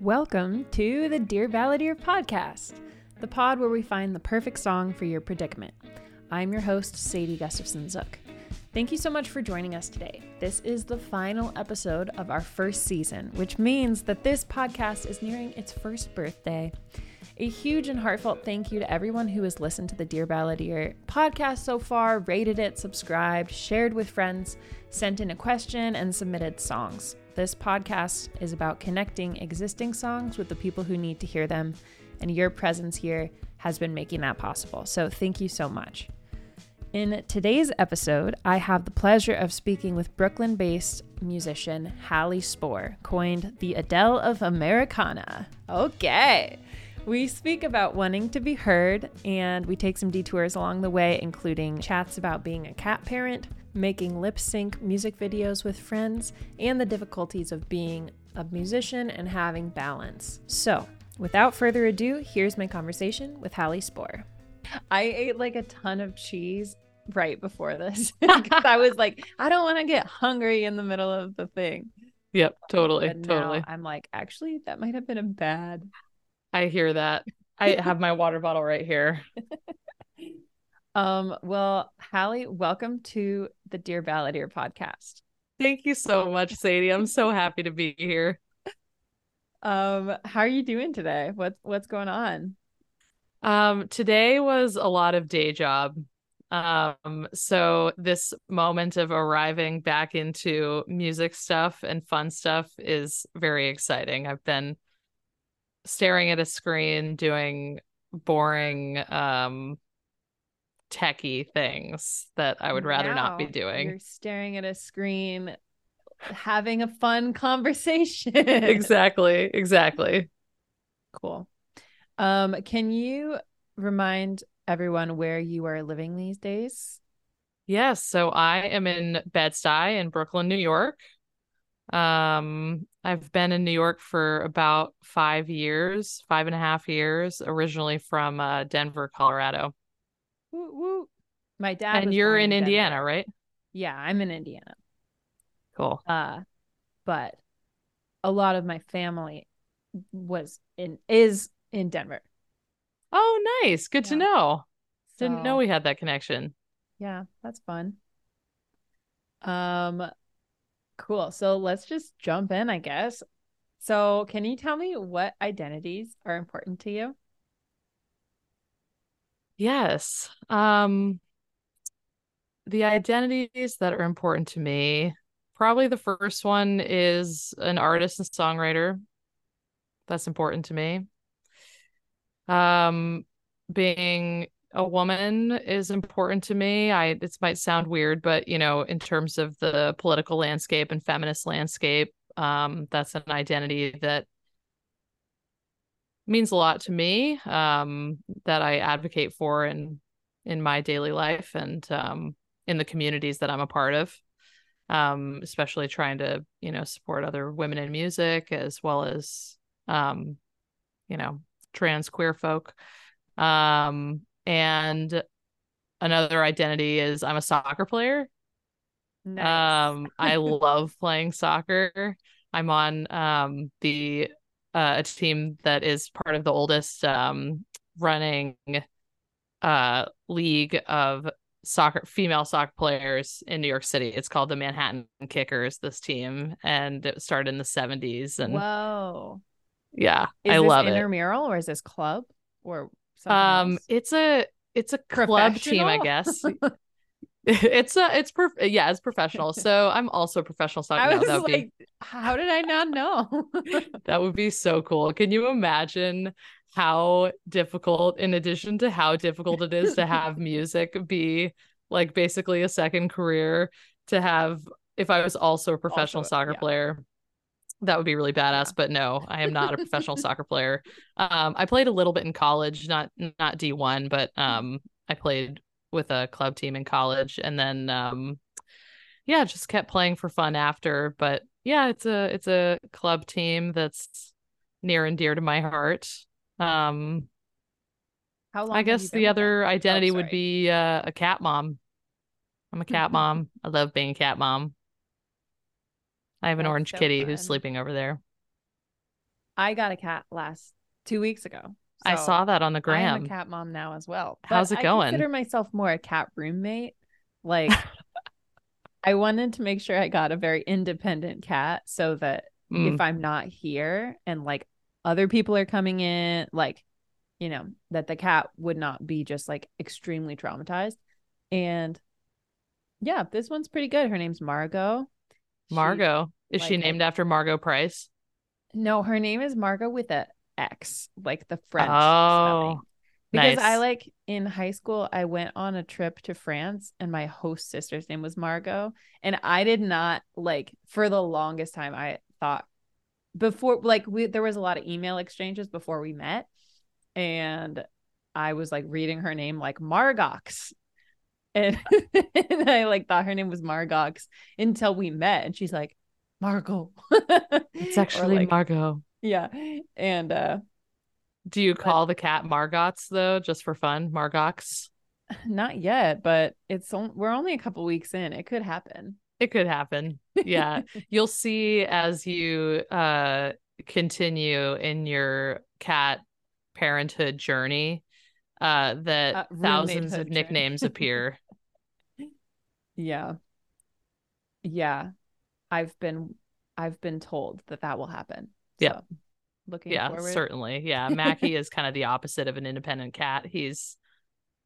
Welcome to the Dear Balladeer podcast, the pod where we find the perfect song for your predicament. I'm your host, Sadie Gustafson Zook. Thank you so much for joining us today. This is the final episode of our first season, which means that this podcast is nearing its first birthday. A huge and heartfelt thank you to everyone who has listened to the Dear Balladeer podcast so far, rated it, subscribed, shared with friends, sent in a question, and submitted songs. This podcast is about connecting existing songs with the people who need to hear them, and your presence here has been making that possible. So thank you so much. In today's episode, I have the pleasure of speaking with Brooklyn based musician Hallie Spoor, coined the Adele of Americana. Okay. We speak about wanting to be heard, and we take some detours along the way, including chats about being a cat parent, making lip sync music videos with friends, and the difficulties of being a musician and having balance. So, without further ado, here's my conversation with Hallie Spoor. I ate like a ton of cheese right before this I was like, I don't want to get hungry in the middle of the thing. Yep, totally, And totally. now I'm like, actually, that might have been a bad I hear that. I have my water bottle right here. Um, well, Hallie, welcome to the Dear Balladeer podcast. Thank you so much, Sadie. I'm so happy to be here. Um, how are you doing today? What's what's going on? Um, today was a lot of day job. Um, so this moment of arriving back into music stuff and fun stuff is very exciting. I've been staring at a screen doing boring um techie things that I would rather not be doing. You're staring at a screen, having a fun conversation. exactly exactly Cool. Um, can you remind everyone where you are living these days? yes so i am in bed-stuy in brooklyn new york um i've been in new york for about five years five and a half years originally from uh, denver colorado Woo, woo. My dad and you're born in indiana right Yeah, I'm in Indiana. cool Uh, but a lot of my family was in is in Denver. oh nice good to know didn't know we had that connection yeah, that's fun. Um, cool. So let's just jump in, I guess. So, can you tell me what identities are important to you? yes um the identities that are important to me probably the first one is an artist and songwriter that's important to me um being a woman is important to me. I this might sound weird but you know in terms of the political landscape and feminist landscape um that's an identity that means a lot to me um that i advocate for in in my daily life and um in the communities that i'm a part of um especially trying to you know support other women in music as well as um you know trans queer folk. Um and another identity is i'm a soccer player Nice. um i love playing soccer i'm on um the uh, a team that is part of the oldest um running uh league of soccer female soccer players in New York City. It's called the Manhattan Kickers this team and it started in the 70s and Whoa. yeah, Is I this love it. intramural or is this club or Um else? it's a it's a club team, I guess. it's a it's prof- yeah, it's professional. So I'm also a professional soccer. I was that would be like, how did I not know? That would be so cool. Can you imagine how difficult, in addition to how difficult it is to have music be like basically a second career, to have if I was also a professional Also, soccer yeah. player? That would be really badass, Yeah. but no, I am not a professional soccer player. Um, I played a little bit in college, not not D1, but um, I played with a club team in college, and then um, yeah, just kept playing for fun after. But yeah, it's a it's a club team that's near and dear to my heart. Um, How long I guess the other identity would be uh, a cat mom. I'm a cat mom. I love being a cat mom. I have an That's orange so kitty fun. who's sleeping over there. I got a cat last two weeks ago. I saw that on the gram. I'm a cat mom now as well. How's it I going? consider myself more a cat roommate. Like I wanted to make sure I got a very independent cat so that Mm, if I'm not here and like other people are coming in, like, you know, that the cat would not be just like extremely traumatized. And yeah, this one's pretty good. Her name's Margot. She- Margot. Is she like, I- named after Margo Price? no, her name is Margot with a X, like the French Oh, spelling. Because I like in high school, I went on a trip to France and my host sister's name was Margot. And I did not like for the longest time, I thought before, like, we there was a lot of email exchanges before we met. And I was like reading her name like Margox. And, and I like thought her name was Margox until we met. And she's like, Margot. It's actually like, Margot. yeah. And uh Do you call the cat Margots though, just for fun? Margox? Not yet, but it's on, we're only a couple weeks in. It could happen. It could happen. Yeah. You'll see as you uh continue in your cat parenthood journey uh that Uh, thousands of nicknames appear. Yeah. Yeah. I've been I've been told that that will happen. So, looking yeah, forward. certainly. Yeah. Mackie is kind of the opposite of an independent cat. He's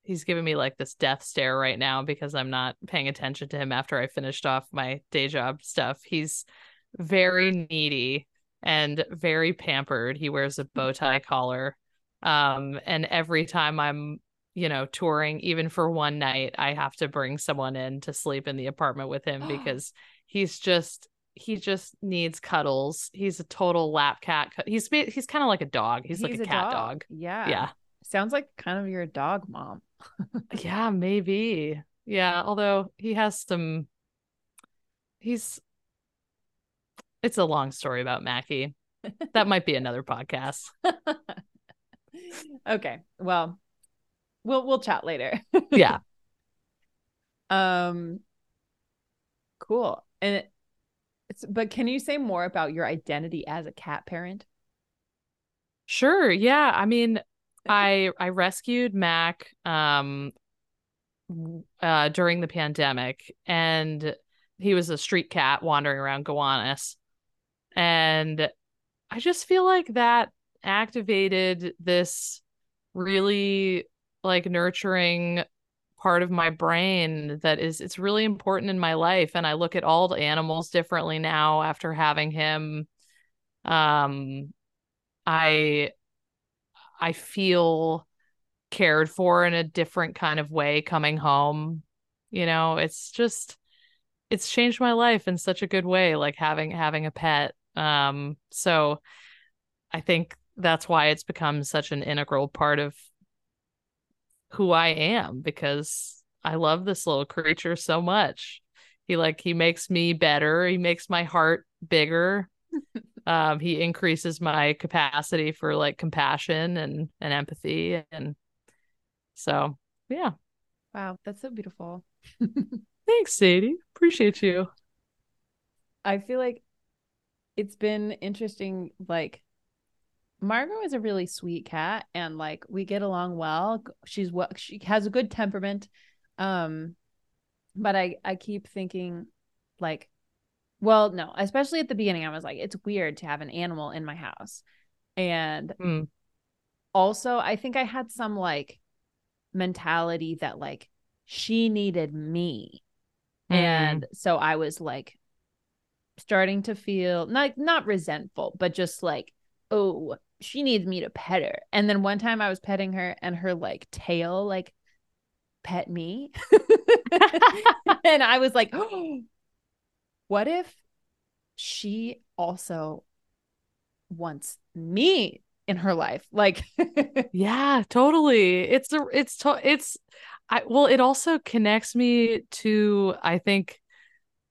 he's giving me like this death stare right now because I'm not paying attention to him after I finished off my day job stuff. He's very needy and very pampered. He wears a bow tie collar. Um, and every time I'm, you know, touring, even for one night, I have to bring someone in to sleep in the apartment with him because he's just he just needs cuddles. He's a total lap cat. He's he's kind of like a dog. He's, like a, cat dog. Yeah. Yeah. Sounds like kind of your dog mom. Yeah, maybe. Yeah, although he has some he's it's a long story about Mackie. That might be another podcast. okay. Well, we'll we'll chat later. Yeah. Um cool. And it- it's but can you say more about your identity as a cat parent? Sure. Yeah. I mean, I I rescued Mac um uh during the pandemic and he was a street cat wandering around Gowanus. And I just feel like that activated this really like nurturing part of my brain that is it's really important in my life and I look at all the animals differently now after having him um I I feel cared for in a different kind of way coming home. You know, it's just it's changed my life in such a good way like having having a pet. Um so I think that's why it's become such an integral part of who I am because I love this little creature so much. He like he makes me better, he makes my heart bigger um he increases my capacity for like compassion and and empathy and so yeah Wow, that's so beautiful. thanks sadie appreciate you I feel like it's been interesting. Like, Margot is a really sweet cat, and like we get along well. She's well, she has a good temperament. Um, but I I keep thinking, like, well, no, especially at the beginning, I was like, it's weird to have an animal in my house, and Mm, also I think I had some like mentality that like she needed me mm, and so i was like starting to feel not not resentful but just like oh she needs me to pet her. And then one time i was petting her and her like tail like pet me. And i was like oh, what if she also wants me in her life? Like yeah totally. It's a it's to- it's i well it also connects me to i think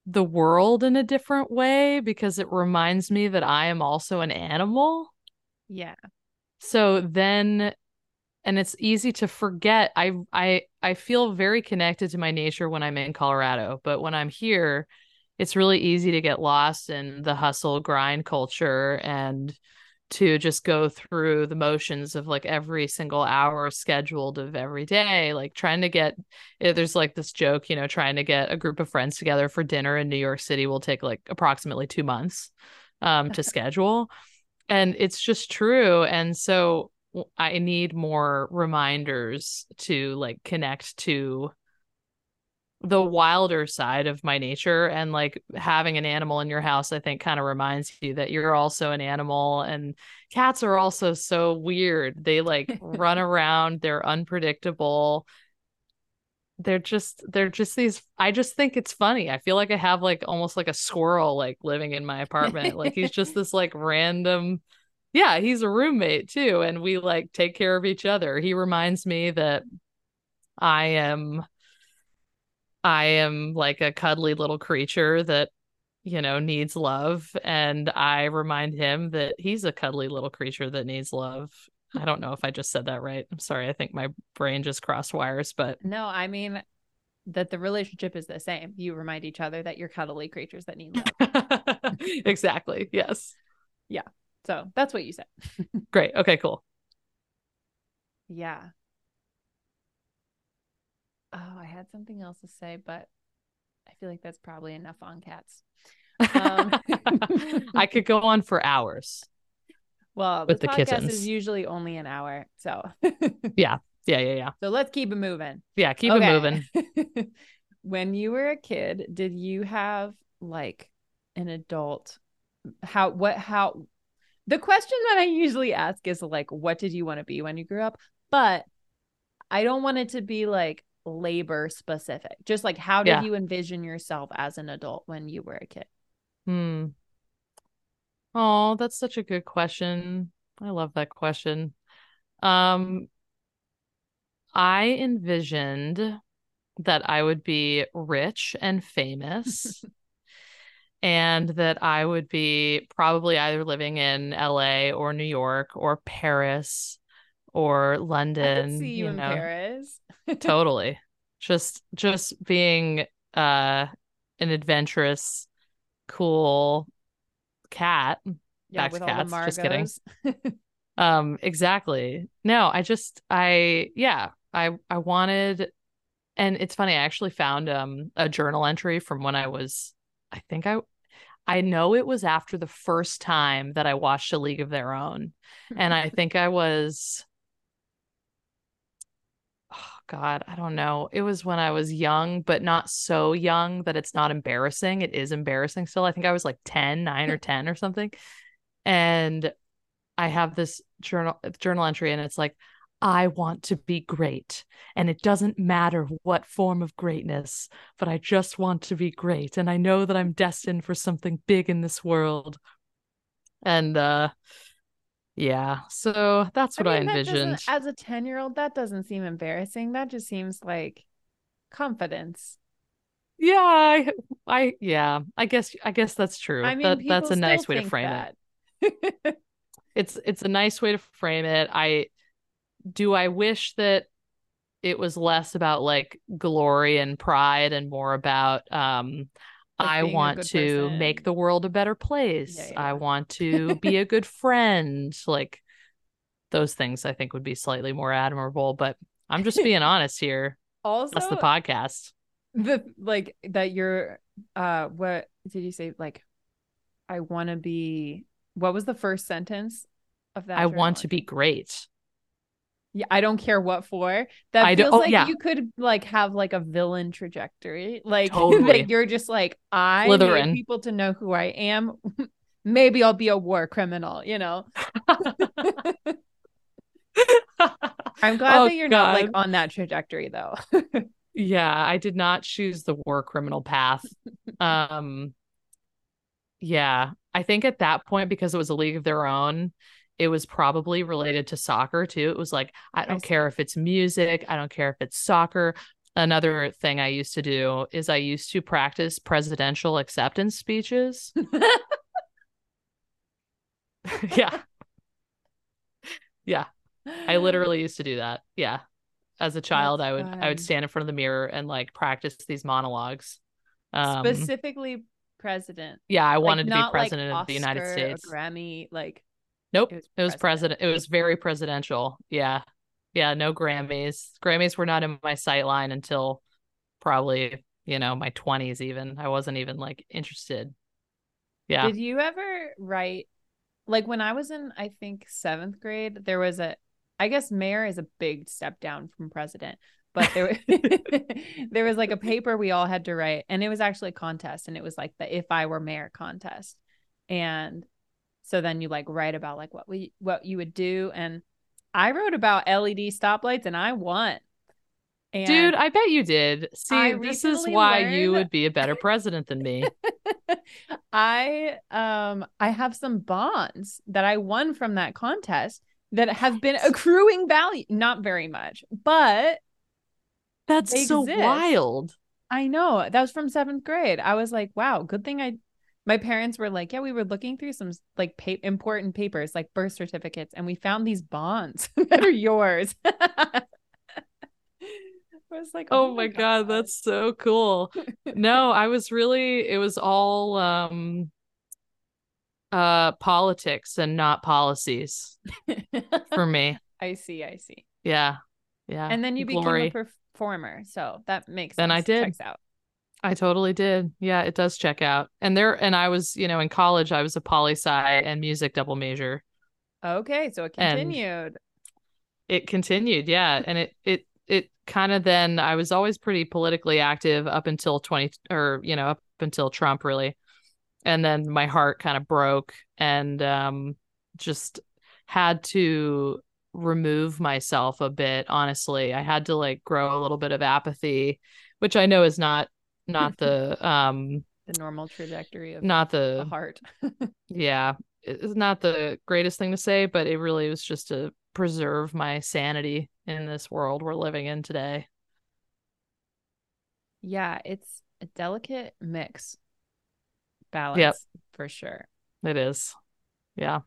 the world in a different way because it reminds me that i am also an animal yeah So then and it's easy to forget. I I I feel very connected to my nature when I'm in Colorado, but when I'm here, it's really easy to get lost in the hustle grind culture and to just go through the motions of like every single hour scheduled of every day like trying to get eh, there's like this joke you know trying to get a group of friends together for dinner in new york city will take like approximately two months um, to schedule and it's just true and so i need more reminders to like connect to the wilder side of my nature and like having an animal in your house i think kind of reminds you that you're also an animal and cats are also so weird. They like run around they're unpredictable they're just they're just these i just think it's funny i feel like i have like almost like a squirrel like living in my apartment like he's just this like random yeah he's a roommate too and we like take care of each other he reminds me that i am I am like a cuddly little creature that, you know, needs love. And I remind him that he's a cuddly little creature that needs love. I don't know if I just said that right. I'm sorry. I think my brain just crossed wires, but no, I mean that the relationship is the same. You remind each other that you're cuddly creatures that need love. exactly. Yes. Yeah. So that's what you said. Great. Okay, cool. Yeah. Oh, I had something else to say, but I feel like that's probably enough on cats. Um, I could go on for hours. Well, with the podcast kittens. is usually only an hour, so yeah, yeah, yeah, yeah. So let's keep it moving. Yeah, keep okay. it moving. when you were a kid, did you have like an adult? How? What? How? The question that I usually ask is like, what did you want to be when you grew up? But I don't want it to be like labor specific? Just like how did yeah. you envision yourself as an adult when you were a kid? Hmm. Oh, that's such a good question. I love that question. Um I envisioned that I would be rich and famous. and that I would be probably either living in LA or New York or Paris or London. see you, you in know. Paris. totally. Just just being uh an adventurous, cool cat. Yeah, Back to cats. Just kidding. um, exactly. No, I just I yeah, I I wanted and it's funny, I actually found um a journal entry from when I was I think I I know it was after the first time that I watched A League of Their Own. and I think I was God, I don't know. It was when I was young, but not so young that it's not embarrassing. It is embarrassing still. I think I was like 10, 9 or 10 or something. And I have this journal journal entry and it's like I want to be great. And it doesn't matter what form of greatness, but I just want to be great. And I know that I'm destined for something big in this world. And uh yeah, so that's what I, mean, I envisioned. As a 10 year old, that doesn't seem embarrassing. That just seems like confidence. Yeah, I, I, yeah, I guess, I guess that's true. I mean, that, that's a nice way to frame that. it. it's, it's a nice way to frame it. I, do I wish that it was less about like glory and pride and more about, um, I want to person. make the world a better place. Yeah, yeah. I want to be a good friend. Like those things I think would be slightly more admirable, but I'm just being honest here. Also, that's the podcast. The like that you're uh what did you say like I want to be what was the first sentence of that? I want to be great. Yeah, I don't care what for. That I feels oh, like yeah. you could like have like a villain trajectory. Like totally. that you're just like I Slytherin. need people to know who I am. Maybe I'll be a war criminal, you know. I'm glad oh, that you're God. not like on that trajectory though. yeah, I did not choose the war criminal path. Um yeah, I think at that point because it was a league of their own, it was probably related to soccer too. It was like, I don't I care if it's music, I don't care if it's soccer. Another thing I used to do is I used to practice presidential acceptance speeches. yeah. Yeah. I literally used to do that. Yeah. As a child, That's I would fun. I would stand in front of the mirror and like practice these monologues. Um, Specifically president. Yeah, I wanted like, to be president like of the United States. Grammy like Nope. It was It was president. It was very presidential. Yeah. Yeah. No Grammys. Grammys were not in my sight line until probably, you know, my 20s, even. I wasn't even like interested. Yeah. Did you ever write like when I was in I think 7th grade, there was a I guess mayor is a big step down from president, but there there was like a paper we all had to write and it was actually a contest and it was like the if I were mayor contest. And so then you like write about like what we what you would do and I wrote about LED stoplights and I won. And Dude, I bet you did. See, this is why learned... you would be a better president than me. I um I have some bonds that I won from that contest that have been accruing value not very much, but that's so exist. wild. I know. That was from 7th grade. I was like, wow, good thing I my parents were like, yeah, we were looking through some like pa- important papers like birth certificates and we found these bonds that are yours. I was like, oh, oh my god. god, that's so cool. no, I was really it was all um uh politics and not policies for me. I see, I see. Yeah. Yeah. And then you Glory. became a performer. So that makes then. I did. Checks out. I totally did. Yeah, it does check out. And there and I was, you know, in college I was a poli sci and music double major. Okay, so it continued. And it continued, yeah. And it it it kind of then I was always pretty politically active up until 20 or you know up until Trump really. And then my heart kind of broke and um just had to remove myself a bit honestly. I had to like grow a little bit of apathy, which I know is not not the um the normal trajectory of not the, the heart. yeah. It's not the greatest thing to say, but it really was just to preserve my sanity in this world we're living in today. Yeah, it's a delicate mix balance yep. for sure. It is. Yeah.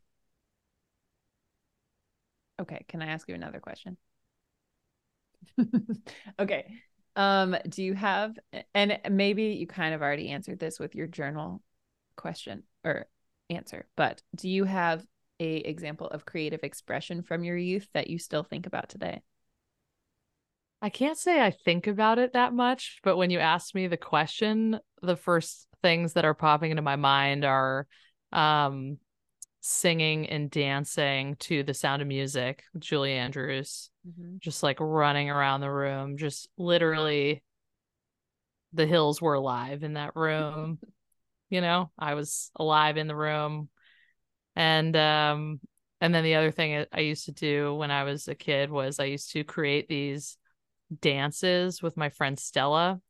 Okay, can I ask you another question? okay. Um, do you have and maybe you kind of already answered this with your journal question or answer, but do you have a example of creative expression from your youth that you still think about today? I can't say I think about it that much, but when you asked me the question, the first things that are popping into my mind are um, singing and dancing to the sound of music Julie Andrews, mm-hmm. just like running around the room, just literally the hills were alive in that room. you know, I was alive in the room and um and then the other thing I used to do when I was a kid was I used to create these dances with my friend Stella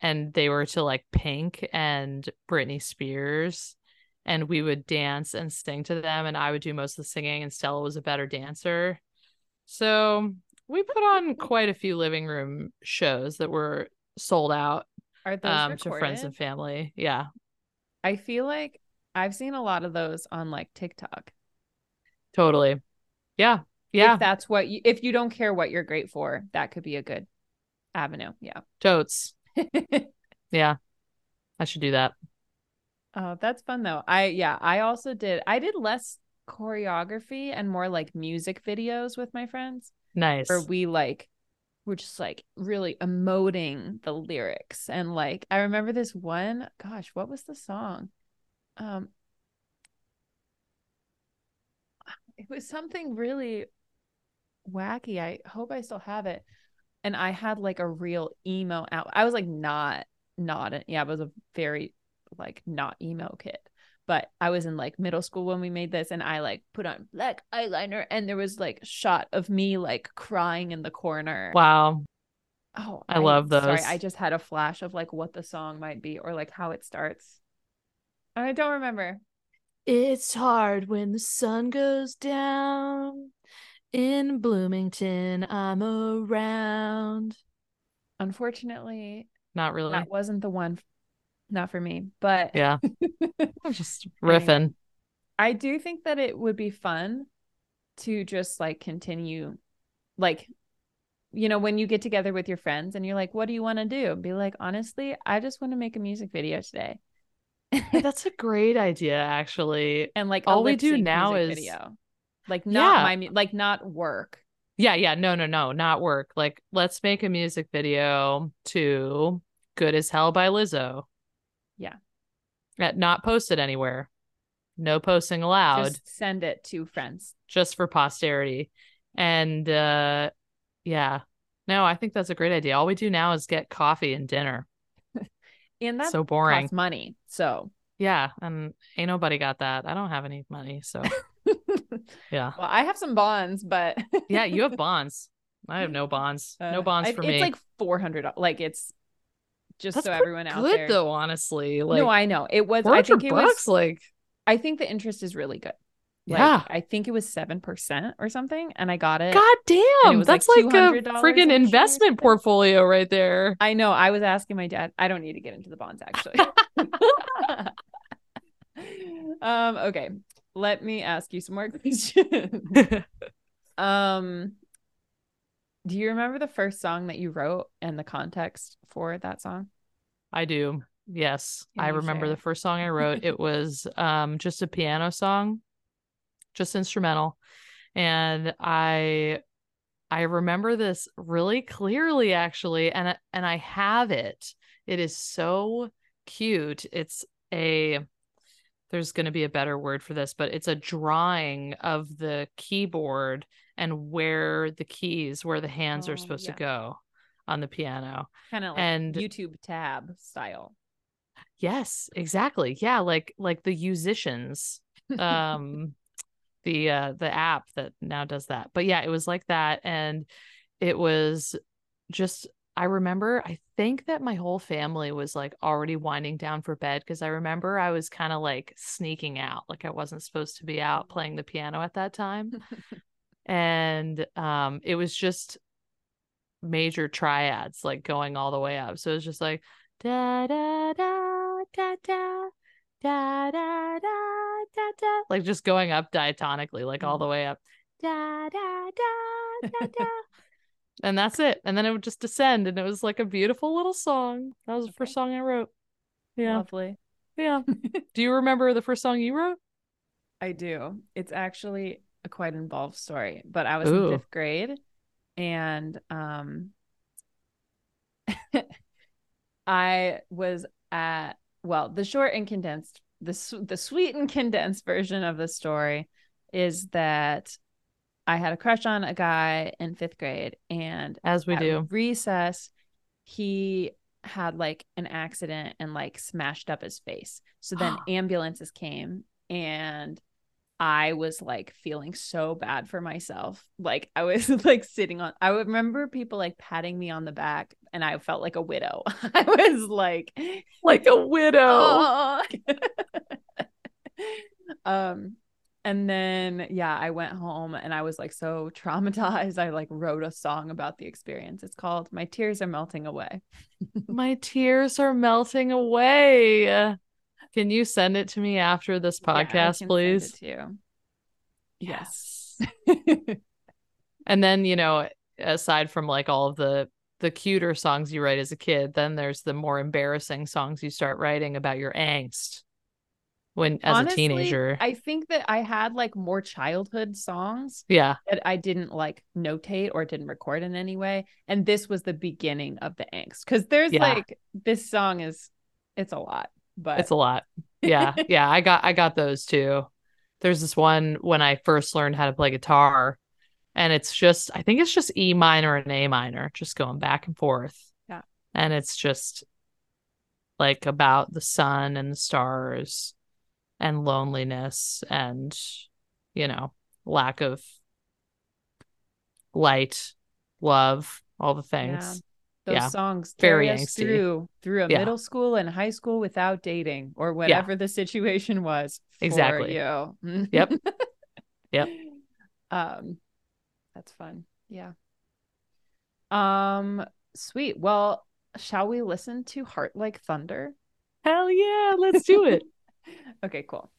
and they were to like Pink and Britney Spears and we would dance and sing to them and I would do most of the singing and Stella was a better dancer. So we put on quite a few living room shows that were sold out Are um, to friends and family. Yeah. I feel like I've seen a lot of those on like TikTok. Totally. Yeah. Yeah. If that's what you if you don't care what you're great for, that could be a good avenue. Yeah. Totes. yeah. I should do that. Oh, that's fun though. I yeah, I also did I did less choreography and more like music videos with my friends. Nice. Where we like we're just like really emoting the lyrics and like I remember this one, gosh, what was the song? um it was something really wacky. I hope I still have it. And I had like a real emo out. I was like not not yeah, I was a very like not emo kid. But I was in like middle school when we made this and I like put on black eyeliner and there was like shot of me like crying in the corner. Wow. Oh, I, I love those. Sorry, I just had a flash of like what the song might be or like how it starts. I don't remember. It's hard when the sun goes down. In Bloomington, I'm around. Unfortunately, not really. That wasn't the one. Not for me, but yeah, I'm just riffing. I do think that it would be fun to just like continue, like, you know, when you get together with your friends and you're like, "What do you want to do?" Be like, honestly, I just want to make a music video today that's a great idea, actually. And like all we do now is video. Like not Yeah. my like not work. Yeah, yeah, no, no, no, not work. Like, let's make a music video to Good as Hell by Lizzo. Yeah. At not posted anywhere. No posting allowed, just, send it to friends. Just for posterity. And uh yeah. No, I think that's a great idea. All we do now is get coffee and dinner. And that so boring. costs money. So Yeah, and ain't nobody got that. I don't have any money, so yeah. well, I have some bonds, but Yeah, you have bonds. I have no bonds. no Uh, bonds I- for it's me. It's like four hundred. Like it's just That's so everyone out Good there. though, honestly. Like no, I know it was. I think it bucks, was. like I think the interest is really good. Like, Yeah. I think it was seven percent or something, and I got it. God damn, was that's like like, a $200 freaking investment portfolio right there. I know. I was asking my dad. I don't need to get into the bonds actually. um. Okay. Let me ask you some more questions. um. Do you remember the first song that you wrote and the context for that song? I do. Yes. Can I remember share? the first song I wrote. It was um just a piano song, just instrumental. And I I remember this really clearly actually and I- and I have it. It is so cute. It's a there's going to be a better word for this, but it's a drawing of the keyboard and where the keys, where the hands Oh, are supposed yeah. to go on the piano. Kind of like And- YouTube tab style. Yes, exactly. Yeah, like like the musicians. Um the uh the app that now does that. But yeah, it was like that and it was just I remember I think that my whole family was like already winding down for bed because I remember I was kind of like sneaking out like I wasn't supposed to be out playing the piano at that time. and um it was just major triads like going all the way up. So it was just like da da da da da da da da da da like just going up diatonically like all Mm. the way up da da da da da and that's it and then it would just descend and it was like a beautiful little song that was the first song i wrote yeah Lovely. yeah do you remember the first song you wrote I do. It's actually a quite involved story, but I was Ooh. in fifth grade and um I was at well, the short and condensed the the sweet and condensed version of the story is that I had a crush on a guy in 5th grade and as we do recess he had like an accident and like smashed up his face so then ambulances came and i was like feeling so bad for myself. Like i was like sitting on i remember people like patting me on the back and i felt like a widow. I was like like a widow. Um and then yeah i went home and i was like so traumatized. I like wrote a song about the experience. It's called my tears are melting away. My tears are melting away can you send it to me after this podcast send please? you. yes. And then you know aside from like all of the the cuter songs you write as a kid then there's the more embarrassing songs you start writing about your angst when as Honestly, a teenager. I think that i had like more childhood songs yeah. that i didn't like notate or didn't record in any way and this was the beginning of the angst because there's Yeah. like this song is it's a lot but it's a lot. Yeah yeah i got i got those too. There's this one when i first learned how to play guitar and it's just i think it's just e minor and a minor just going back and forth. Yeah. and it's just like about the sun and the stars and loneliness and you know lack of light love all the things those Yeah, songs very us angsty. through through a Yeah. middle school and high school without dating or whatever the situation was for Exactly. you. Yep. Yep. Um that's fun. Yeah. Um sweet. Well, shall we listen to Heart Like Thunder? hell yeah let's do it Okay, cool.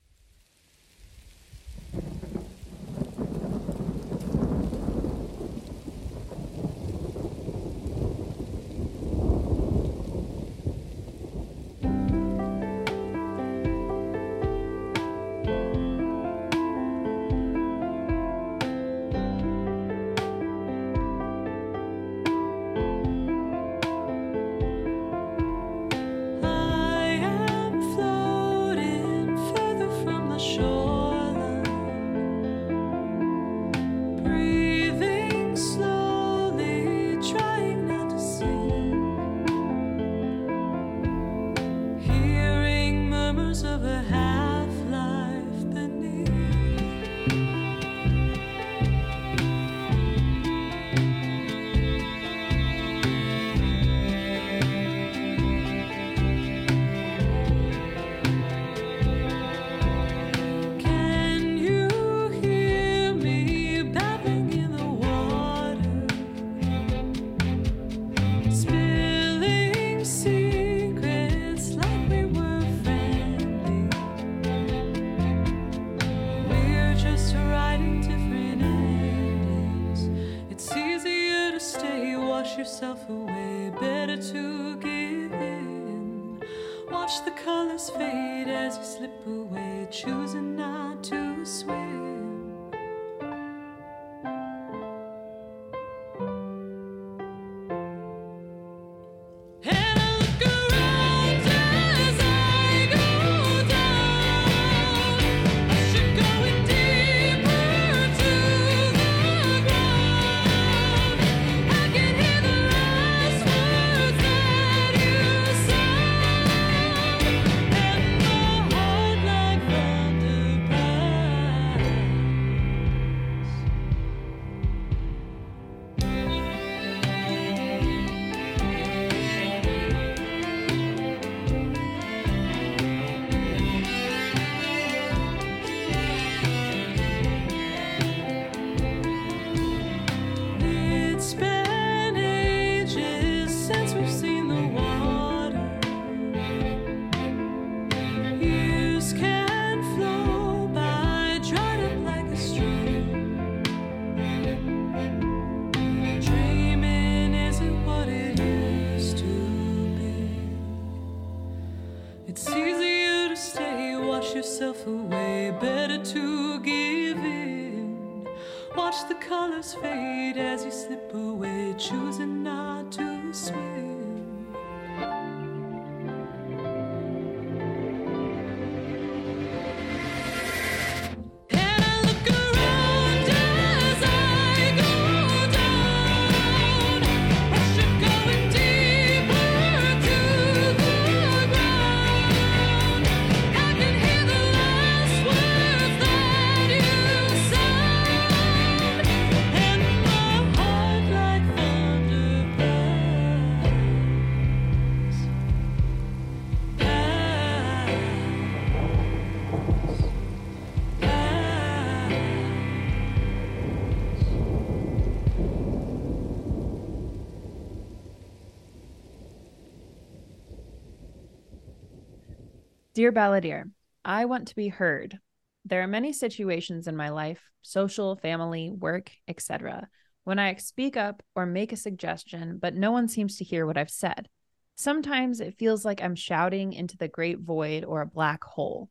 Dear Balladeer, I want to be heard. There are many situations in my life, social, family, work, etc., when I speak up or make a suggestion, but no one seems to hear what I've said. Sometimes it feels like I'm shouting into the great void or a black hole.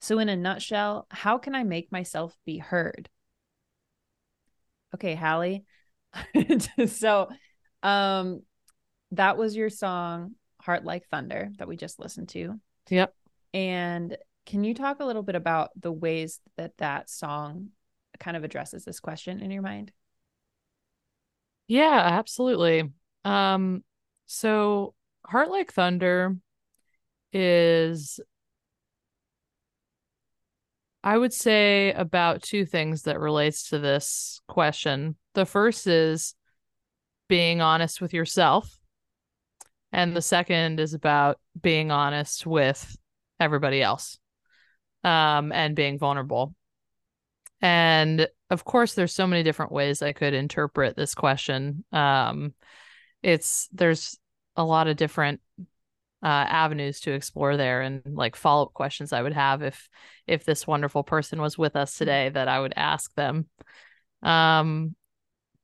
So, in a nutshell, how can I make myself be heard? Okay, Hallie. so, um, that was your song, Heart Like Thunder, that we just listened to. Yep. And can you talk a little bit about the ways that that song kind of addresses this question in your mind? Yeah, absolutely. Um, so Heart Like Thunder is, I would say, about two things that relates to this question. The first is being honest with yourself, and the second is about being honest with everybody else, um, and being vulnerable. And of course, there's so many different ways I could interpret this question. Um, it's there's a lot of different uh, avenues to explore there, and like follow up questions I would have if if this wonderful person was with us today that I would ask them. Um,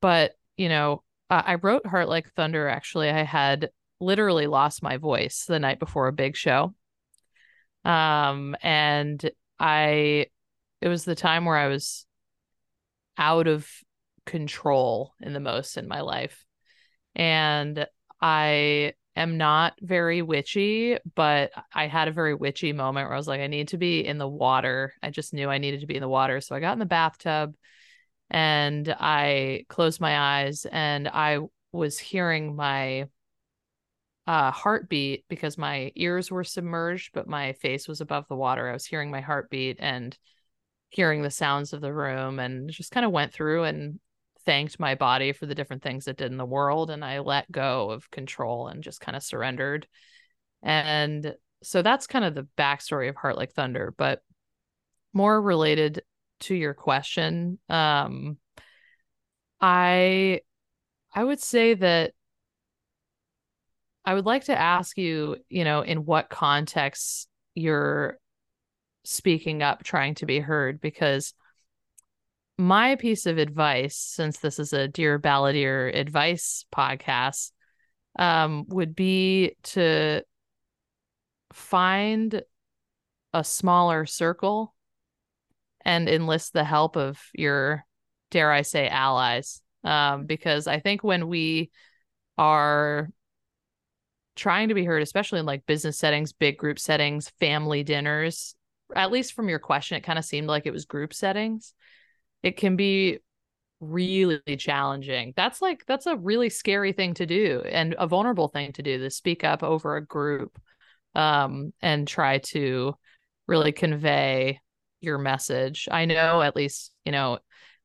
but you know, I, I wrote "Heart Like Thunder." Actually, I had literally lost my voice the night before a big show. Um, and I it was the time where I was out of control in the most in my life. And I am not very witchy, but I had a very witchy moment where I was like, I need to be in the water. I just knew I needed to be in the water. So I got in the bathtub and I closed my eyes and I was hearing my uh, heartbeat because my ears were submerged, but my face was above the water. I was hearing my heartbeat and hearing the sounds of the room and just kind of went through and thanked my body for the different things it did in the world. And I let go of control and just kind of surrendered. And so that's kind of the backstory of Heart Like Thunder, but more related to your question, um, I I would say that I would like to ask you, you know, in what context you're speaking up, trying to be heard, because my piece of advice, since this is a Dear Balladeer advice podcast, um, would be to find a smaller circle and enlist the help of your, dare I say, allies. Um, because I think when we are trying to be heard, especially in like business settings, big group settings, family dinners, at least from your question, it kind of seemed like it was group settings. It can be really challenging. That's like, that's a really scary thing to do and a vulnerable thing to do to speak up over a group um, and try to really convey your message. I know at least, you know,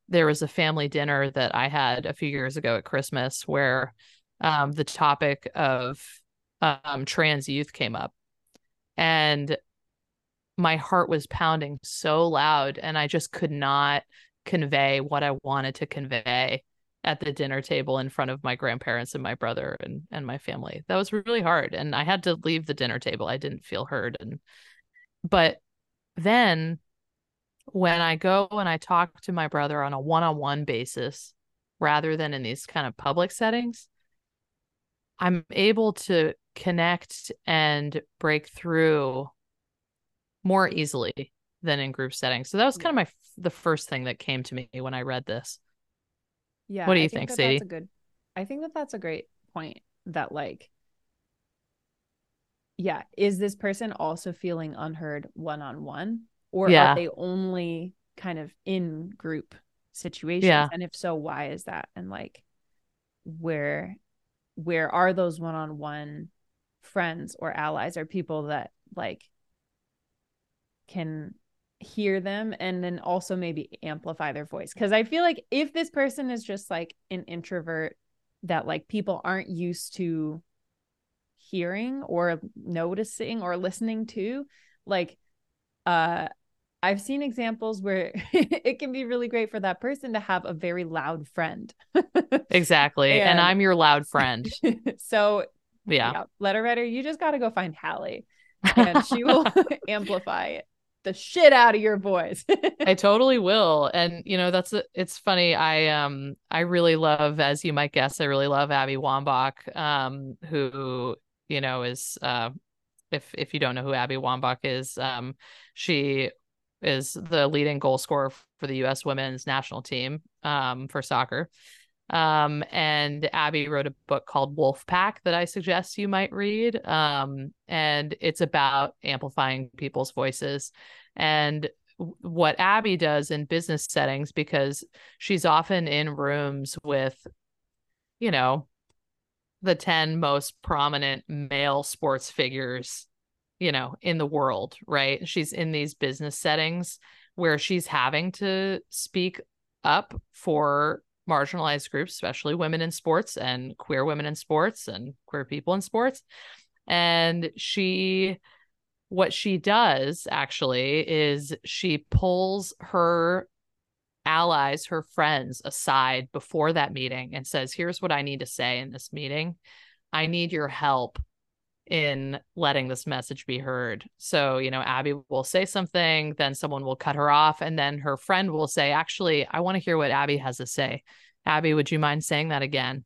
there was a family dinner that I had a few years ago at Christmas where um, the topic of um, trans youth came up. And my heart was pounding so loud, and I just could not convey what I wanted to convey at the dinner table in front of my grandparents and my brother and and my family. That was really hard and I had to leave the dinner table. I didn't feel heard and but then when I go and I talk to my brother on a one-on-one basis rather than in these kind of public settings, I'm able to connect and break through more easily than in group settings. So that was kind of my the first thing that came to me when I read this. Yeah. What do you I think, that Sadie? That's a good. I think that that's a great point. That like, yeah, is this person also feeling unheard one on one, or Yeah. are they only kind of in group situations? Yeah. And if so, why is that? And like, where, where are those one on one friends or allies or people that like can hear them and then also maybe amplify their voice because i feel like if this person is just like an introvert that like people aren't used to hearing or noticing or listening to like uh i've seen examples where it can be really great for that person to have a very loud friend Exactly. And, And- I'm your loud friend. so Yeah. yeah, letter writer you just got to go find hallie and she will amplify the shit out of your voice I totally will. And you know, that's it's funny. I um I really love, as you might guess, I really love Abby Wambach, um, who, you know, is uh if if you don't know who Abby Wambach is, um, she is the leading goal scorer for the US women's national team um for soccer. Um, and Abby wrote a book called Wolfpack that I suggest you might read. Um, and it's about amplifying people's voices. And what Abby does in business settings, because she's often in rooms with, you know, the 10 most prominent male sports figures, you know, in the world, right? She's in these business settings where she's having to speak up for marginalized groups, especially women in sports and queer women in sports and queer people in sports. And she, what she does actually is she pulls her allies, her friends aside before that meeting and says, Here's what I need to say in this meeting. I need your help in letting this message be heard. So, you know, Abby will say something, then someone will cut her off, and then her friend will say, Actually, I want to hear what Abby has to say. Abby, would you mind saying that again?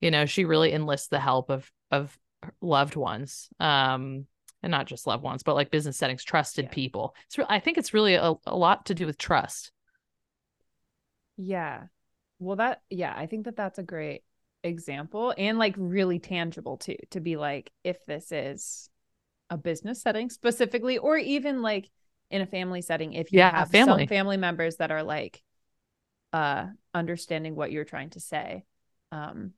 You know, she really enlists the help of of loved ones. Um, and not just loved ones, but like business settings, trusted Yeah. people. It's re- I think it's really a, a lot to do with trust. Yeah. Well, that, yeah, I think that that's a great example and like really tangible too, to be like, if this is a business setting specifically, or even like in a family setting, if you Yeah, have family. some family members that are like, uh, understanding what you're trying to say. Um,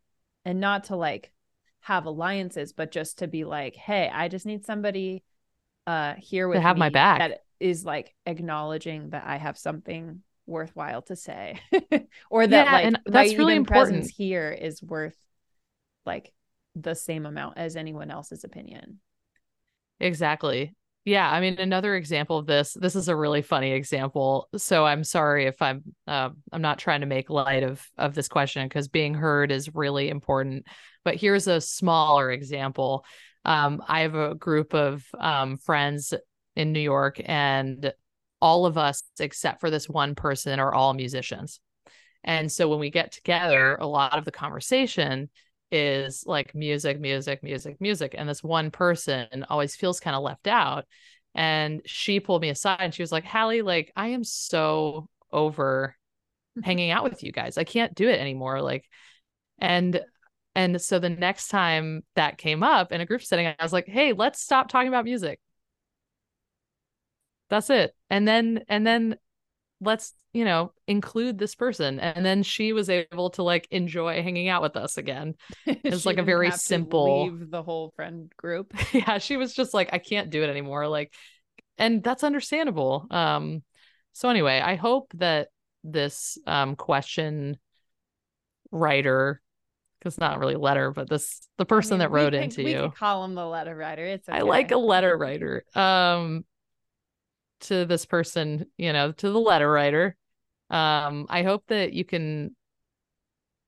and not to like have alliances, but just to be like, hey, I just need somebody uh here with have my back. that is like acknowledging that I have something worthwhile to say or that Yeah, like and that's really even presence here is worth like the same amount as anyone else's opinion Exactly. Yeah, I mean another example of this. This is a really funny example. So I'm sorry if I'm uh, I'm not trying to make light of of this question because being heard is really important. But here's a smaller example. Um, I have a group of um, friends in New York, and all of us except for this one person are all musicians. And so when we get together, a lot of the conversation is like music, music, music, music. And this one person always feels kind of left out. And she pulled me aside and she was like, Hallie, like, I am so over mm-hmm. hanging out with you guys. I can't do it anymore. Like, and and so the next time that came up in a group setting, I was like, hey, let's stop talking about music. That's it. And then and then let's, you know, include this person. And then she was able to like enjoy hanging out with us again. It's like a very simple leave the whole friend group. yeah, she was just like, I can't do it anymore. Like, and that's understandable. Um, so anyway, I hope that this um question writer because not really letter, but this the person I mean, that wrote into we you. Call him the letter writer. It's okay. I like a letter writer. Um, to this person, you know, to the letter writer. Um, I hope that you can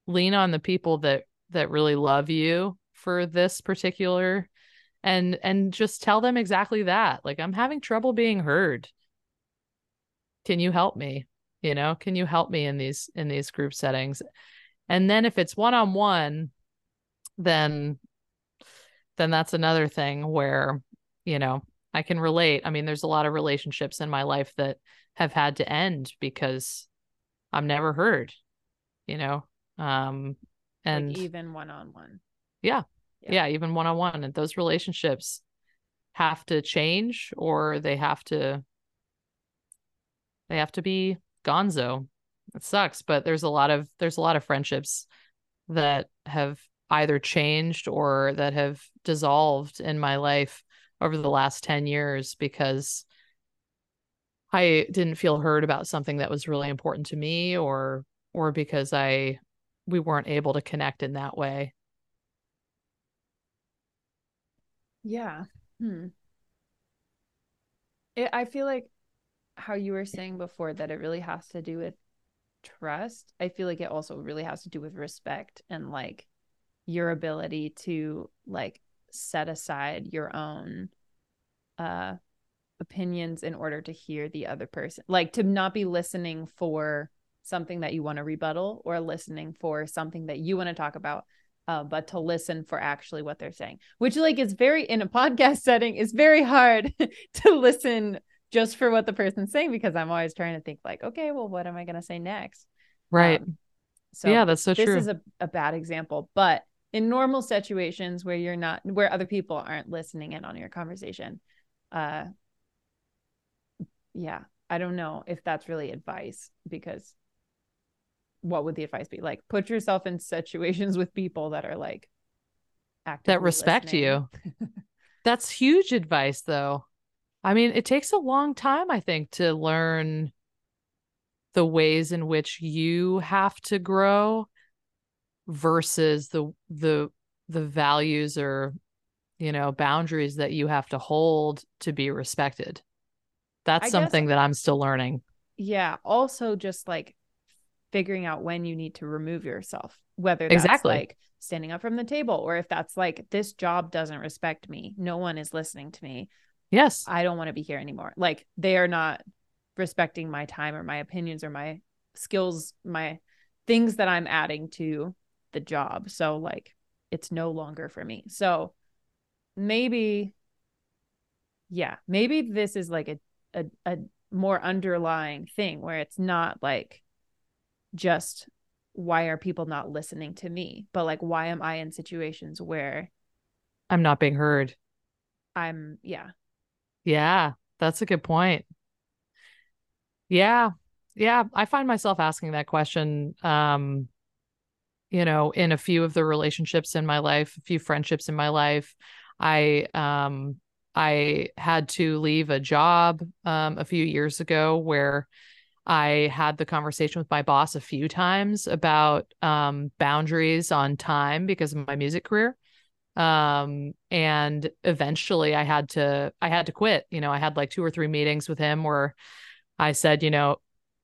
lean on the people that that really love you for this particular and and just tell them exactly that. Like I'm having trouble being heard. Can you help me? You know, can you help me in these in these group settings? And then if it's one-on-one, then then that's another thing where, you know, I can relate. I mean, there's a lot of relationships in my life that have had to end because I'm never heard, you know. Um and like even one on one. Yeah. Yeah, even one on one. And those relationships have to change or they have to they have to be gonzo. It sucks, but there's a lot of there's a lot of friendships that have either changed or that have dissolved in my life over the last 10 years because I didn't feel heard about something that was really important to me or or because I we weren't able to connect in that way. Yeah. Hmm. It, I feel like how you were saying before that it really has to do with trust. I feel like it also really has to do with respect and like your ability to like set aside your own uh opinions in order to hear the other person like to not be listening for something that you want to rebuttal or listening for something that you want to talk about uh, but to listen for actually what they're saying which like is very in a podcast setting is very hard to listen just for what the person's saying because i'm always trying to think like okay well what am i going to say next? Right. Um, so yeah that's so this true. this is a, a bad example but in normal situations where you're not where other people aren't listening in on your conversation uh yeah i don't know if that's really advice because what would the advice be? Like put yourself in situations with people that are like that respect listening. you. That's huge advice though. I mean it takes a long time i think to learn the ways in which you have to grow versus the the the values or you know boundaries that you have to hold to be respected. That's I something guess, that i'm still learning. Yeah also just like figuring out when you need to remove yourself whether that's exactly. like standing up from the table or if that's like this job doesn't respect me no one is listening to me yes. I don't want to be here anymore. Like they are not respecting my time or my opinions or my skills my things that i'm adding to the job. So like it's no longer for me. So maybe yeah, maybe this is like a a, a more underlying thing where it's not like just why are people not listening to me, but like why am I in situations where I'm not being heard? I'm yeah. Yeah, that's a good point. Yeah. Yeah, I find myself asking that question um you know, in a few of the relationships in my life, a few friendships in my life. I um I had to leave a job um a few years ago where I had the conversation with my boss a few times about um boundaries on time because of my music career. Um and eventually I had to I had to quit. You know, I had like two or three meetings with him where I said, you know,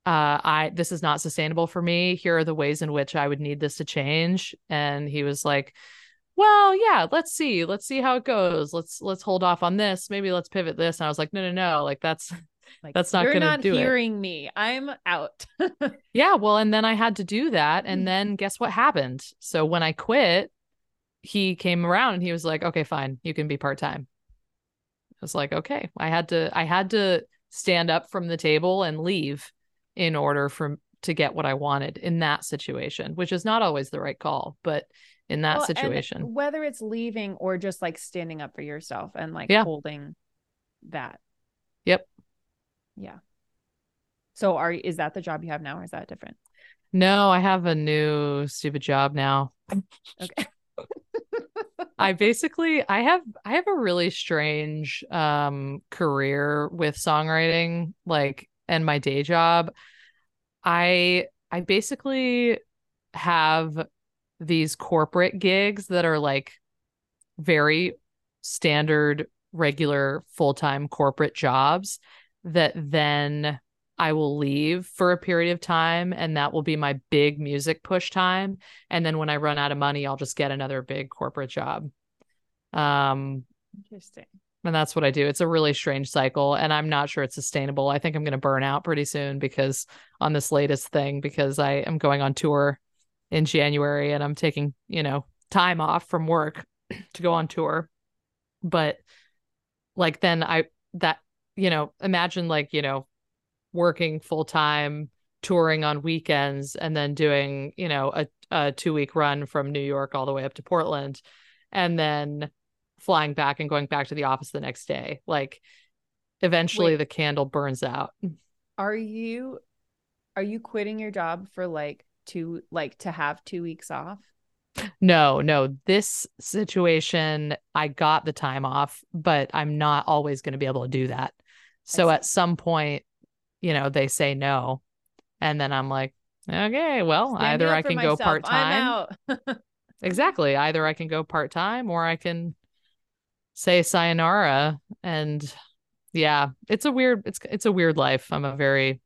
uh, I this is not sustainable for me. Here are the ways in which I would need this to change. And he was like, well, yeah, let's see. Let's see how it goes. Let's let's hold off on this. Maybe let's pivot this. And I was like, no, no, no. Like that's Like That's not you're gonna not do it. hearing me. I'm out. Yeah, well, and then I had to do that. And then guess what happened? So when I quit, he came around and he was like, okay, fine, you can be part time. I was like, okay. I had to I had to stand up from the table and leave in order for to get what I wanted in that situation, which is not always the right call, but in that Well, situation. whether it's leaving or just like standing up for yourself and like Yeah. holding that. Yep. Yeah. So are is that the job you have now or is that different? No, I have a new stupid job now. Okay. I basically I have I have a really strange um career with songwriting like and my day job. I I basically have these corporate gigs that are like very standard regular full-time corporate jobs that then I will leave for a period of time and that will be my big music push time and then when I run out of money I'll just get another big corporate job. Um Interesting. And that's what I do. It's a really strange cycle and I'm not sure it's sustainable. I think I'm going to burn out pretty soon because on this latest thing because I am going on tour in January and I'm taking, you know, time off from work to go on tour. But like then I that you know, imagine like, you know, working full time, touring on weekends, and then doing, you know, a, a two week run from New York all the way up to Portland, and then flying back and going back to the office the next day. Like eventually Wait. the candle burns out. Are you are you quitting your job for like two like to have two weeks off? No, no, this situation, I got the time off, but I'm not always going to be able to do that. So at some point, you know, they say no. And then I'm like, okay, well, Standing either I can go part time. Exactly. Either I can go part time or I can say sayonara. And yeah, it's a weird, it's it's a weird life. I'm a very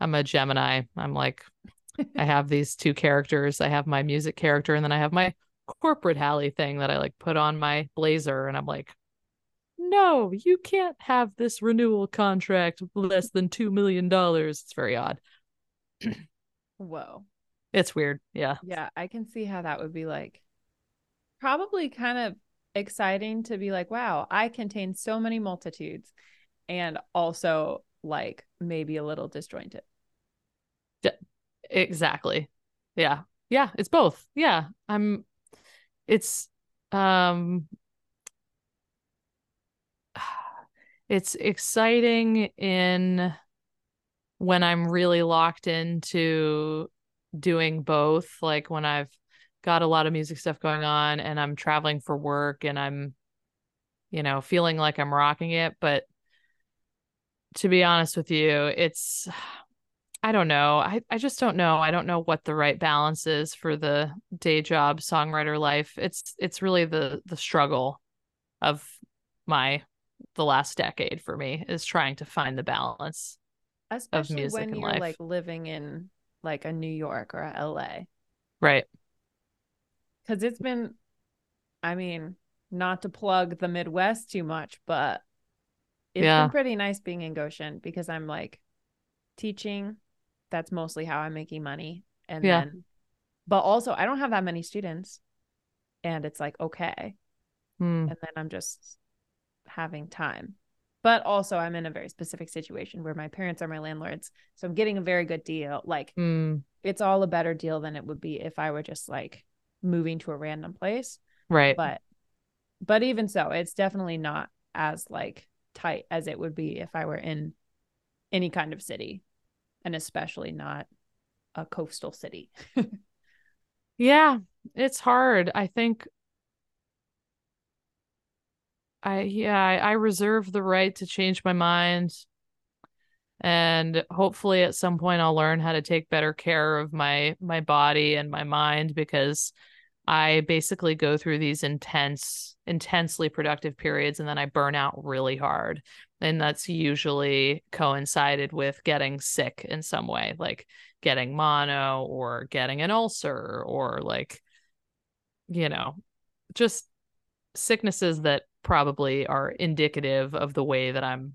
I'm a Gemini. I'm like I have these two characters. I have my music character and then I have my corporate Hallie thing that I like put on my blazer and I'm like no, you can't have this renewal contract less than 2 million dollars. It's very odd. Whoa. It's weird. Yeah. Yeah, I can see how that would be like probably kind of exciting to be like, wow, I contain so many multitudes and also like maybe a little disjointed. Exactly. Yeah. Yeah, it's both. Yeah. I'm it's um it's exciting in when I'm really locked into doing both, like when I've got a lot of music stuff going on and I'm traveling for work and I'm you know, feeling like I'm rocking it, but to be honest with you, it's I don't know. I, I just don't know. I don't know what the right balance is for the day job songwriter life. It's it's really the the struggle of my the last decade for me is trying to find the balance. Especially music when and you're life. like living in like a New York or a LA. Right. Cause it's been, I mean, not to plug the Midwest too much, but it's Yeah. been pretty nice being in Goshen because I'm like teaching. That's mostly how I'm making money. And Yeah. then, but also I don't have that many students. And it's like, okay. Hmm. And then I'm just having time. But also, I'm in a very specific situation where my parents are my landlords. So I'm getting a very good deal. Like, Hmm. it's all a better deal than it would be if I were just like moving to a random place. Right. But but even so, it's definitely not as like tight as it would be if I were in any kind of city and especially not a coastal city. Yeah, it's hard. I think I yeah, I, I reserve the right to change my mind. And hopefully at some point I'll learn how to take better care of my my body and my mind because I basically go through these intense intensely productive periods and then I burn out really hard. And that's usually coincided with getting sick in some way, like getting mono or getting an ulcer or like you know, just sicknesses that probably are indicative of the way that I'm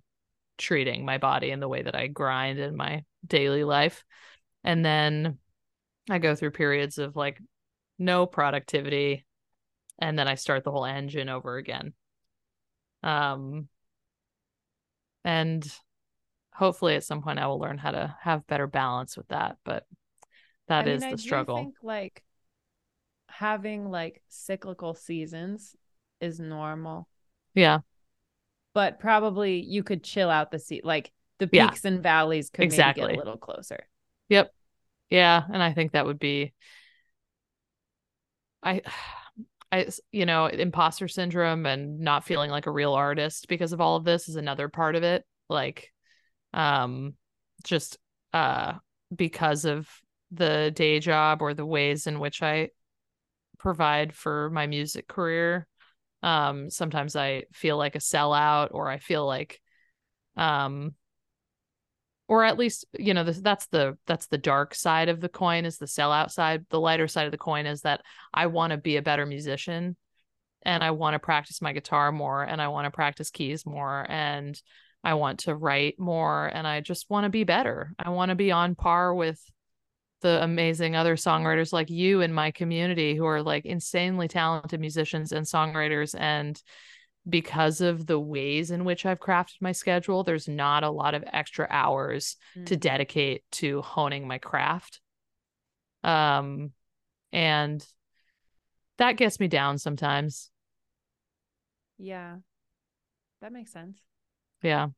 treating my body and the way that I grind in my daily life. And then I go through periods of like no productivity and then I start the whole engine over again. Um and hopefully at some point I will learn how to have better balance with that, but that I is mean, I the do struggle. think like having like cyclical seasons is normal, Yeah. but probably you could chill out the sea like the Yeah. peaks and valleys could Exactly. get a little closer. Yep. Yeah, and I think that would be I I you know, imposter syndrome and not feeling like a real artist because of all of this is another part of it. Like um just uh because of the day job or the ways in which I provide for my music career. Um sometimes I feel like a sellout or I feel like um or at least you know that's the that's the dark side of the coin is the sellout side. The lighter side of the coin is that i want to be a better musician and i want to practice my guitar more and i want to practice keys more and i want to write more and i just want to be better. I want to be on par with the amazing other songwriters like you in my community who are like insanely talented musicians and songwriters and because of the ways in which I've crafted my schedule, there's not a lot of extra hours to Mm. dedicate to honing my craft. Um, and that gets me down sometimes. Yeah. That makes sense. Yeah.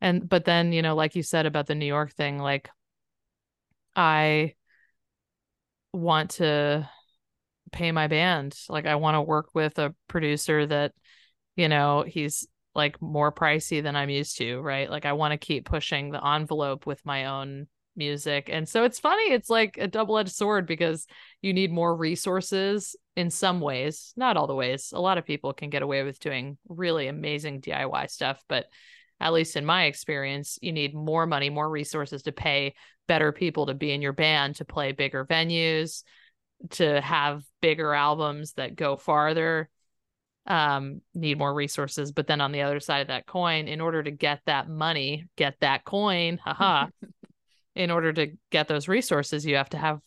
And, but then, you know, like you said about the New York thing, like I want to pay my band. Like I want to work with a producer that, you know, he's like more pricey than I'm used to, right? Like I want to keep pushing the envelope with my own music. And so it's funny, it's like a double-edged sword because you need more resources in some ways, not all the ways. A lot of people can get away with doing really amazing DIY stuff, but at least in my experience, you need more money, more resources to pay better people to be in your band, to play bigger venues, to have bigger albums that go farther um need more resources but then on the other side of that coin in order to get that money get that coin haha in order to get those resources you have to have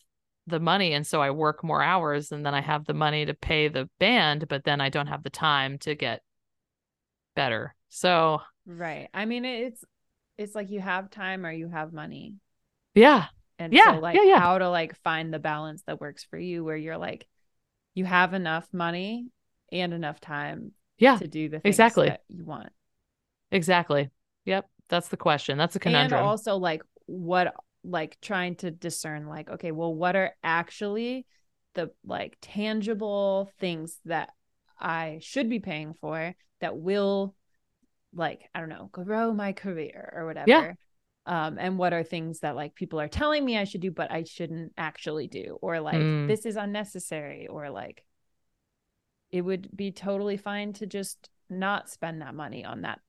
the money and so I work more hours and then I have the money to pay the band but then I don't have the time to get better so Right. I mean, it's it's like you have time or you have money. yeah And Yeah, so like yeah, yeah. how to like find the balance that works for you where you're like you have enough money and enough time yeah to do the things exactly. that you want. exactly yep that's the question that's a conundrum And also like what like trying to discern like okay, well what are actually the like tangible things that I should be paying for that will like I don't know, grow my career or whatever. Um and what are things that like people are telling me I should do but I shouldn't actually do or like Mm. this is unnecessary or like it would be totally fine to just not spend that money on that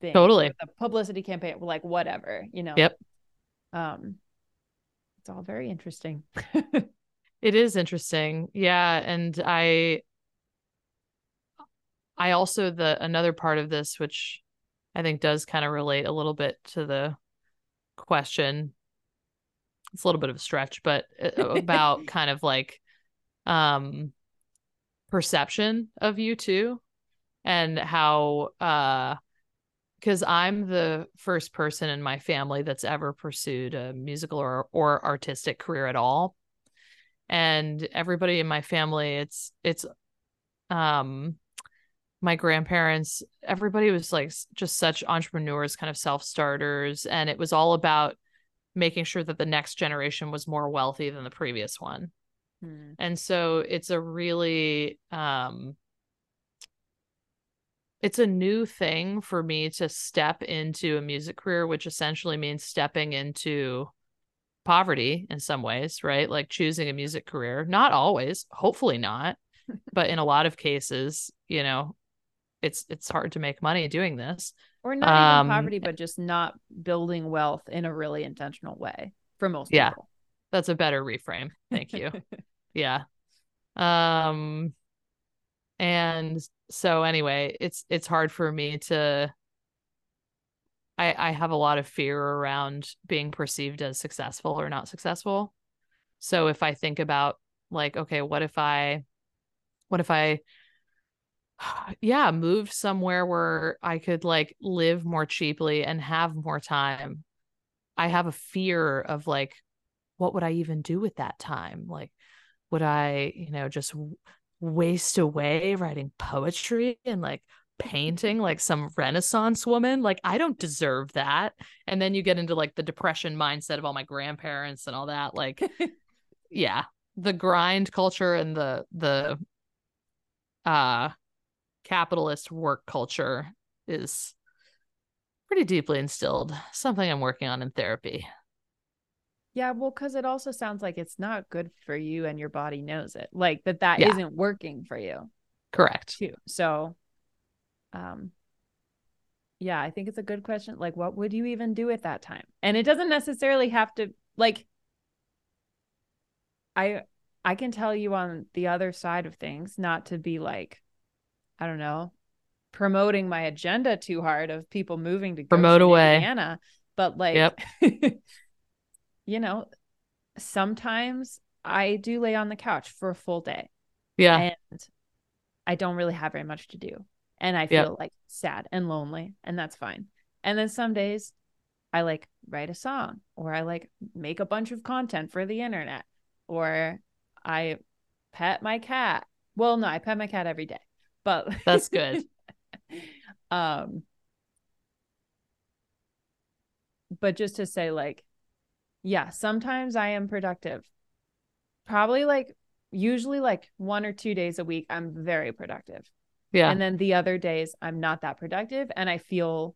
thing. Totally. The publicity campaign, like whatever, you know. Yep. Um it's all very interesting. It is interesting. Yeah, and I I also the another part of this which I think does kind of relate a little bit to the question. It's a little bit of a stretch, but uh, about kind of like um perception of you too and how uh because I'm the first person in my family that's ever pursued a musical or or artistic career at all and everybody in my family it's it's um my grandparents everybody was like just such entrepreneurs kind of self-starters and it was all about making sure that the next generation was more wealthy than the previous one Hmm. and so it's a really um it's a new thing for me to step into a music career which essentially means stepping into poverty in some ways, right? Like choosing a music career. Not always, hopefully not, but in a lot of cases, you know, it's it's hard to make money doing this. Or not Um, even poverty, but just not building wealth in a really intentional way for most Yeah. people. That's a better reframe. Thank you. yeah. Um and so anyway, it's it's hard for me to I I have a lot of fear around being perceived as successful or not successful. So if I think about like okay, what if I what if I yeah, moved somewhere where I could like live more cheaply and have more time. I have a fear of like what would I even do with that time? Like would I, you know, just waste away writing poetry and like painting like some renaissance woman like i don't deserve that and then you get into like the depression mindset of all my grandparents and all that like yeah the grind culture and the the uh capitalist work culture is pretty deeply instilled something i'm working on in therapy Yeah, well, because it also sounds like it's not good for you and your body knows it. Like that that Yeah. not working for you correct too. So um yeah, I think it's a good question. Like what would you even do at that time? And it doesn't necessarily have to like I I can tell you on the other side of things, not to be like, I don't know, promoting my agenda too hard of people moving to Promote Goshen, away. Indiana, but like, Yep. you know, sometimes I do lay on the couch for a full day yeah and I don't really have very much to do, and I Yep. feel like sad and lonely, and that's fine. And then some days, I like write a song, or I like make a bunch of content for the internet, or I pet my cat. Well, no, I pet my cat every day, but that's good. um but just to say like yeah sometimes i am productive. Probably like usually like one or two days a week i'm very productive. Yeah. And then the other days i'm not that productive and i feel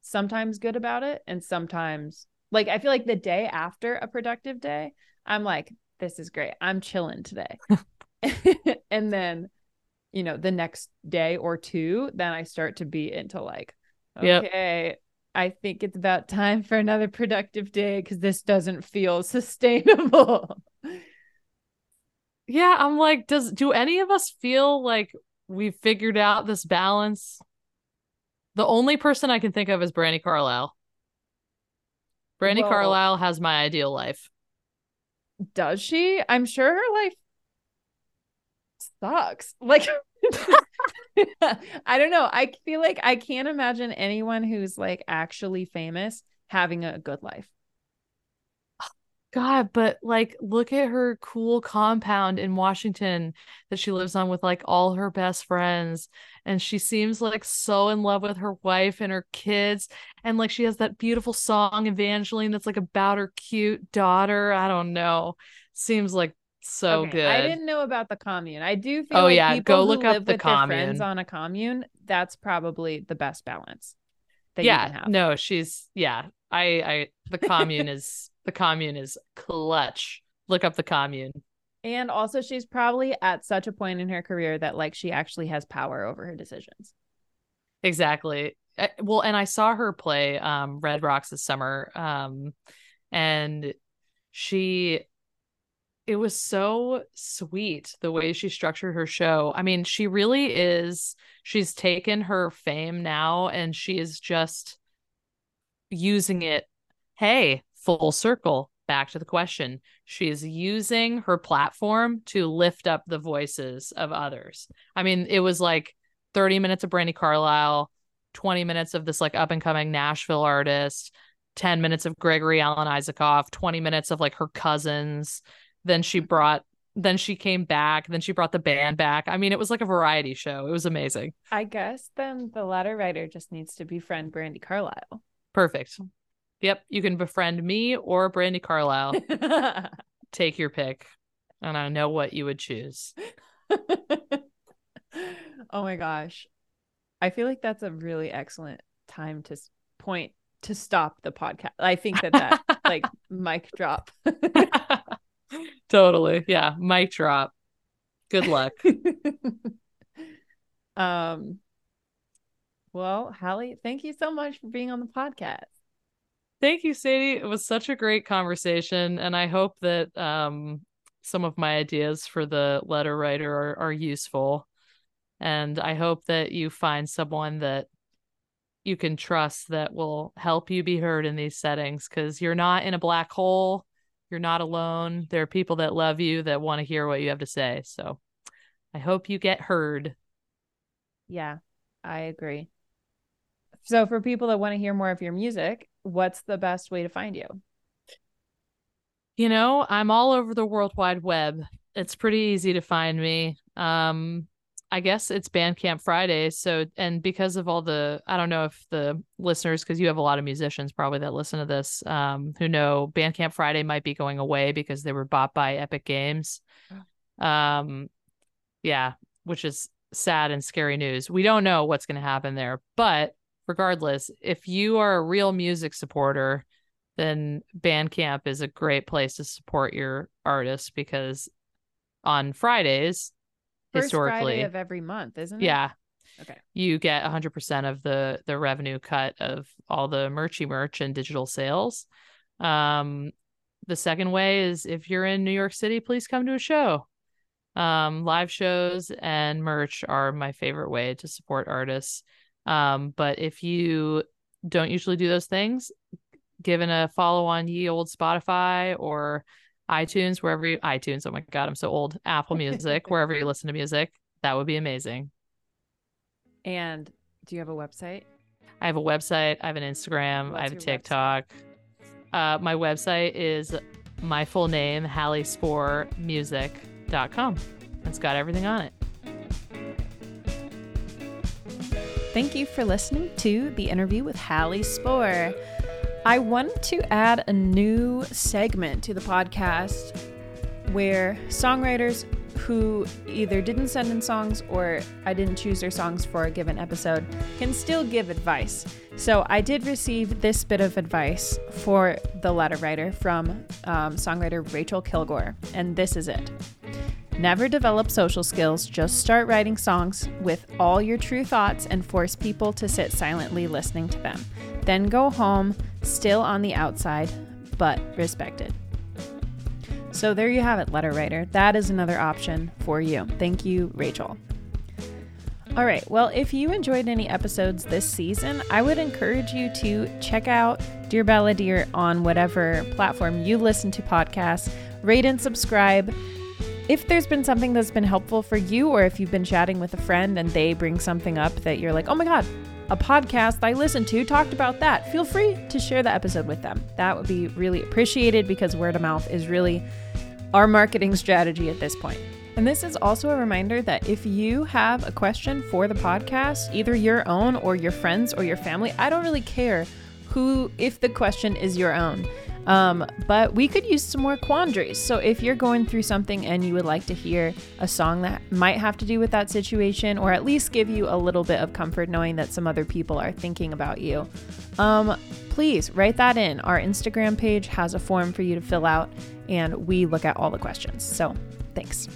sometimes good about it and sometimes like i feel like the day after a productive day i'm like this is great. I'm chilling today. And then you know the next day or two then i start to be into like Yep. okay i think it's about time for another productive day because this doesn't feel sustainable. Yeah i'm like does do any of us feel like we've figured out this balance? The only person i can think of is brandi carlile. Brandi Well- carlile has my ideal life. Does she? I'm sure her life sucks like i don't know i feel like i can't imagine anyone who's like actually famous having a good life God, but like, look at her cool compound in Washington that she lives on with like all her best friends. And she seems like so in love with her wife and her kids. And like, she has that beautiful song, Evangeline, that's like about her cute daughter. I don't know. Seems like so Okay, good. I didn't know about the commune. I do feel Oh, like yeah, people go who look up live the with their friends on a commune. That's probably the best balance that you can yeah, have. no, she's, yeah. I, I, the commune is, the commune is clutch. Look up the commune. And also, she's probably at such a point in her career that like she actually has power over her decisions. Exactly. Uh, Well, and I saw her play um Red Rocks this summer. Um and she it was so sweet the way she structured her show. I mean, she really is she's taken her fame now and she is just using it. Hey, full circle. Back to the question. She is using her platform to lift up the voices of others. I mean, it was like 30 minutes of Brandi Carlile, 20 minutes of this like up and coming Nashville artist, 10 minutes of Gregory Alan Isakov, 20 minutes of like her cousins. Then she brought then she came back, then she brought the band back. I mean, it was like a variety show. It was amazing. I guess then the letter writer just needs to befriend Brandi Carlile. Perfect. Yep, you can befriend me or Brandi Carlile. Take your pick. And I know what you would choose. oh my gosh. I feel like that's a really excellent time to point to stop the podcast. I think that that like mic drop. totally. Yeah. Mic drop. Good luck. um well, Hallie, thank you so much for being on the podcast. Thank you, Sadie. It was such a great conversation. And I hope that um, some of my ideas for the letter writer are, are useful. And I hope that you find someone that you can trust that will help you be heard in these settings because you're not in a black hole. You're not alone. There are people that love you that want to hear what you have to say. So I hope you get heard. Yeah, I agree. So, for people that want to hear more of your music, what's the best way to find you? You know, I'm all over the World Wide Web. It's pretty easy to find me. Um, I guess it's Bandcamp Friday. So, and because of all the, I don't know if the listeners, because you have a lot of musicians probably that listen to this, um, who know Bandcamp Friday might be going away because they were bought by Epic Games. Um, yeah, which is sad and scary news. We don't know what's going to happen there, but regardless, if you are a real music supporter, then Bandcamp is a great place to support your artists because on Fridays, First historically, Friday of every month, isn't it? yeah, Okay. you get 100% of the the revenue cut of all the merchy merch and digital sales. Um, the second way is if you're in New York City, please come to a show. Um, live shows and merch are my favorite way to support artists. Um, but if you don't usually do those things, given a follow on ye old Spotify or iTunes, wherever you iTunes, oh my god, I'm so old. Apple Music, wherever you listen to music, that would be amazing. And do you have a website? I have a website, I have an Instagram, What's I have a your website? TikTok. Uh, my website is my full name, HallieSpoorMusic.com. It's got everything on it. Thank you for listening to the interview with Hallie Spoor. I wanted to add a new segment to the podcast where songwriters who either didn't send in songs or I didn't choose their songs for a given episode can still give advice. So I did receive this bit of advice for the letter writer from um, songwriter Rachel Kilgore, and this is it. Never develop social skills, just start writing songs with all your true thoughts and force people to sit silently listening to them. Then go home, still on the outside, but respected. So there you have it, letter writer. That is another option for you. Thank you, Rachel. All right, well, if you enjoyed any episodes this season, I would encourage you to check out Dear Balladeer on whatever platform you listen to podcasts, rate and subscribe. If there's been something that's been helpful for you, or if you've been chatting with a friend and they bring something up that you're like, oh my God, a podcast I listened to talked about that, feel free to share the episode with them. That would be really appreciated because word of mouth is really our marketing strategy at this point. And this is also a reminder that if you have a question for the podcast, either your own or your friends or your family, I don't really care who, if the question is your own. Um, but we could use some more quandaries. So if you're going through something and you would like to hear a song that might have to do with that situation, or at least give you a little bit of comfort knowing that some other people are thinking about you, um, please write that in. Our Instagram page has a form for you to fill out, and we look at all the questions. So thanks.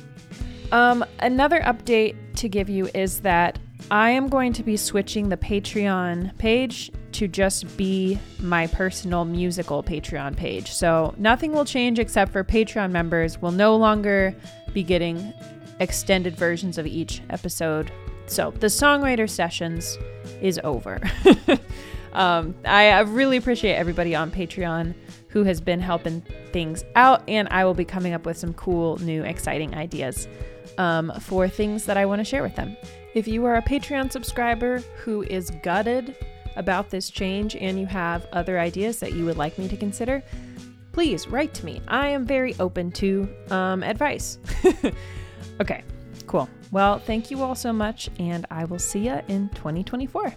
Um, another update to give you is that I am going to be switching the Patreon page to just be my personal musical Patreon page. So nothing will change except for Patreon members will no longer be getting extended versions of each episode. So the songwriter sessions is over. um, I, I really appreciate everybody on Patreon who has been helping things out, and I will be coming up with some cool, new, exciting ideas um, for things that I want to share with them. If you are a Patreon subscriber who is gutted about this change and you have other ideas that you would like me to consider, please write to me. I am very open to um, advice. okay, cool. Well, thank you all so much, and I will see you in 2024.